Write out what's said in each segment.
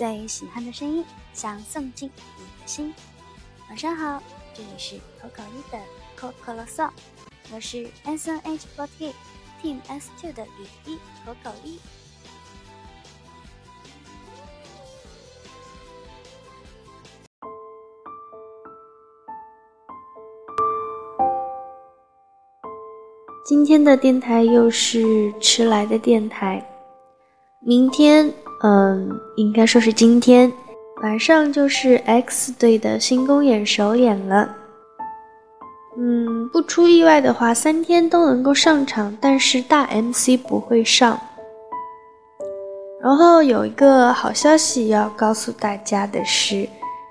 最喜欢的声音，想送进你的心。晚上好，这里是可口一的可可啰嗦，我是 SNH48 Team S2 的雨滴可口一。今天的电台又是迟来的电台，明天。嗯，应该说是今天晚上就是 X 队的新公演首演了。嗯，不出意外的话，三天都能够上场，但是大 MC 不会上。然后有一个好消息要告诉大家的是，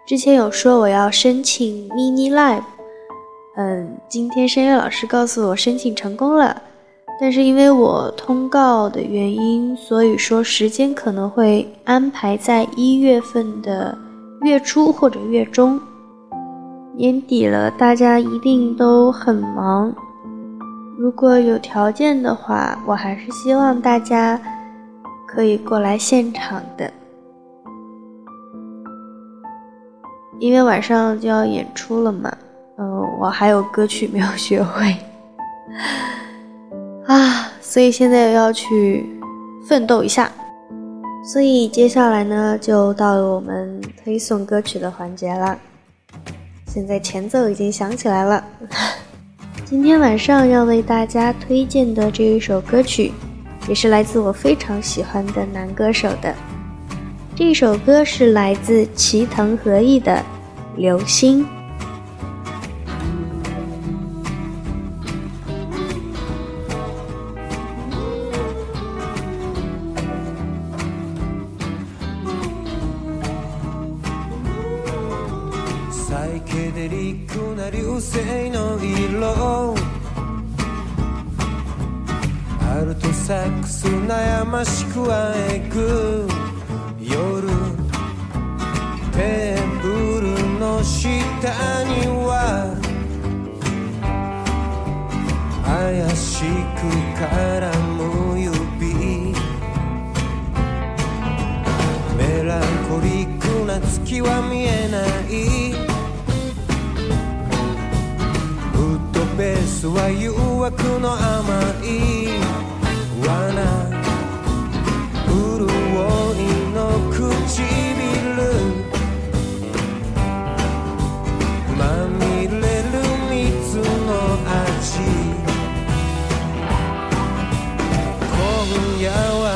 之前有说我要申请 Mini Live，嗯，今天声乐老师告诉我申请成功了。但是因为我通告的原因，所以说时间可能会安排在一月份的月初或者月中。年底了，大家一定都很忙。如果有条件的话，我还是希望大家可以过来现场的，因为晚上就要演出了嘛。嗯，我还有歌曲没有学会。啊，所以现在要去奋斗一下。所以接下来呢，就到了我们推送歌曲的环节了。现在前奏已经响起来了。今天晚上要为大家推荐的这一首歌曲，也是来自我非常喜欢的男歌手的。这首歌是来自齐藤和义的《流星》。サイケデリックな流星の色アルトサックス悩ましくあえぐ夜テーブルの下には怪しく絡む指メランコリックな月は見えないスは誘惑の甘い罠潤いの唇まみれる蜜の味今夜は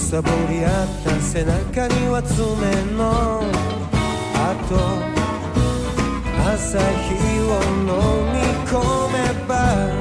さぼり合った背中には爪の跡朝日を飲み込めば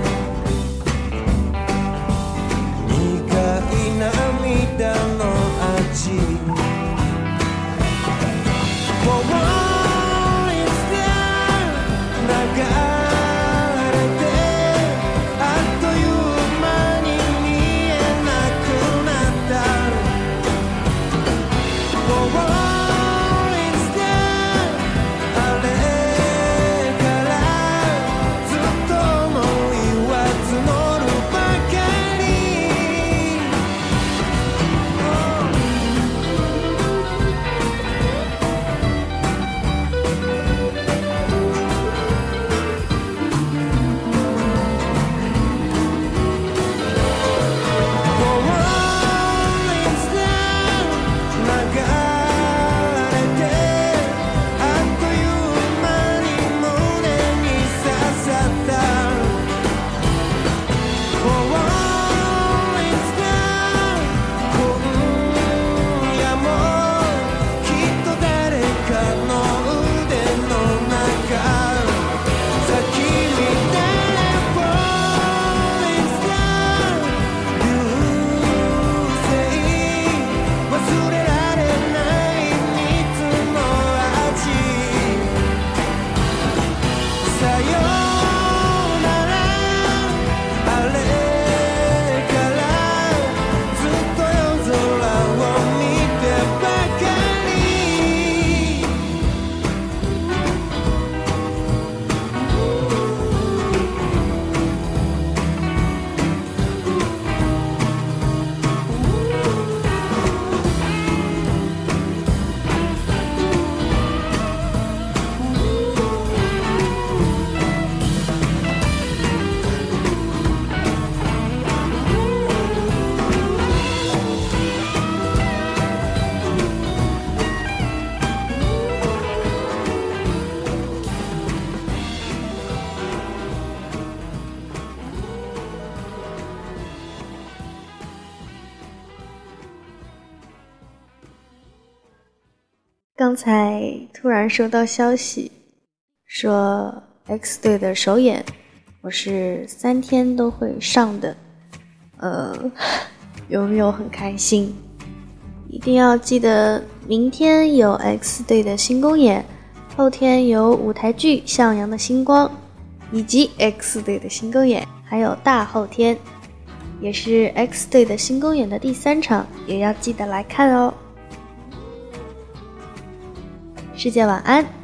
刚才突然收到消息，说 X 队的首演，我是三天都会上的。呃，有没有很开心？一定要记得，明天有 X 队的新公演，后天有舞台剧《向阳的星光》，以及 X 队的新公演，还有大后天，也是 X 队的新公演的第三场，也要记得来看哦。世界，晚安。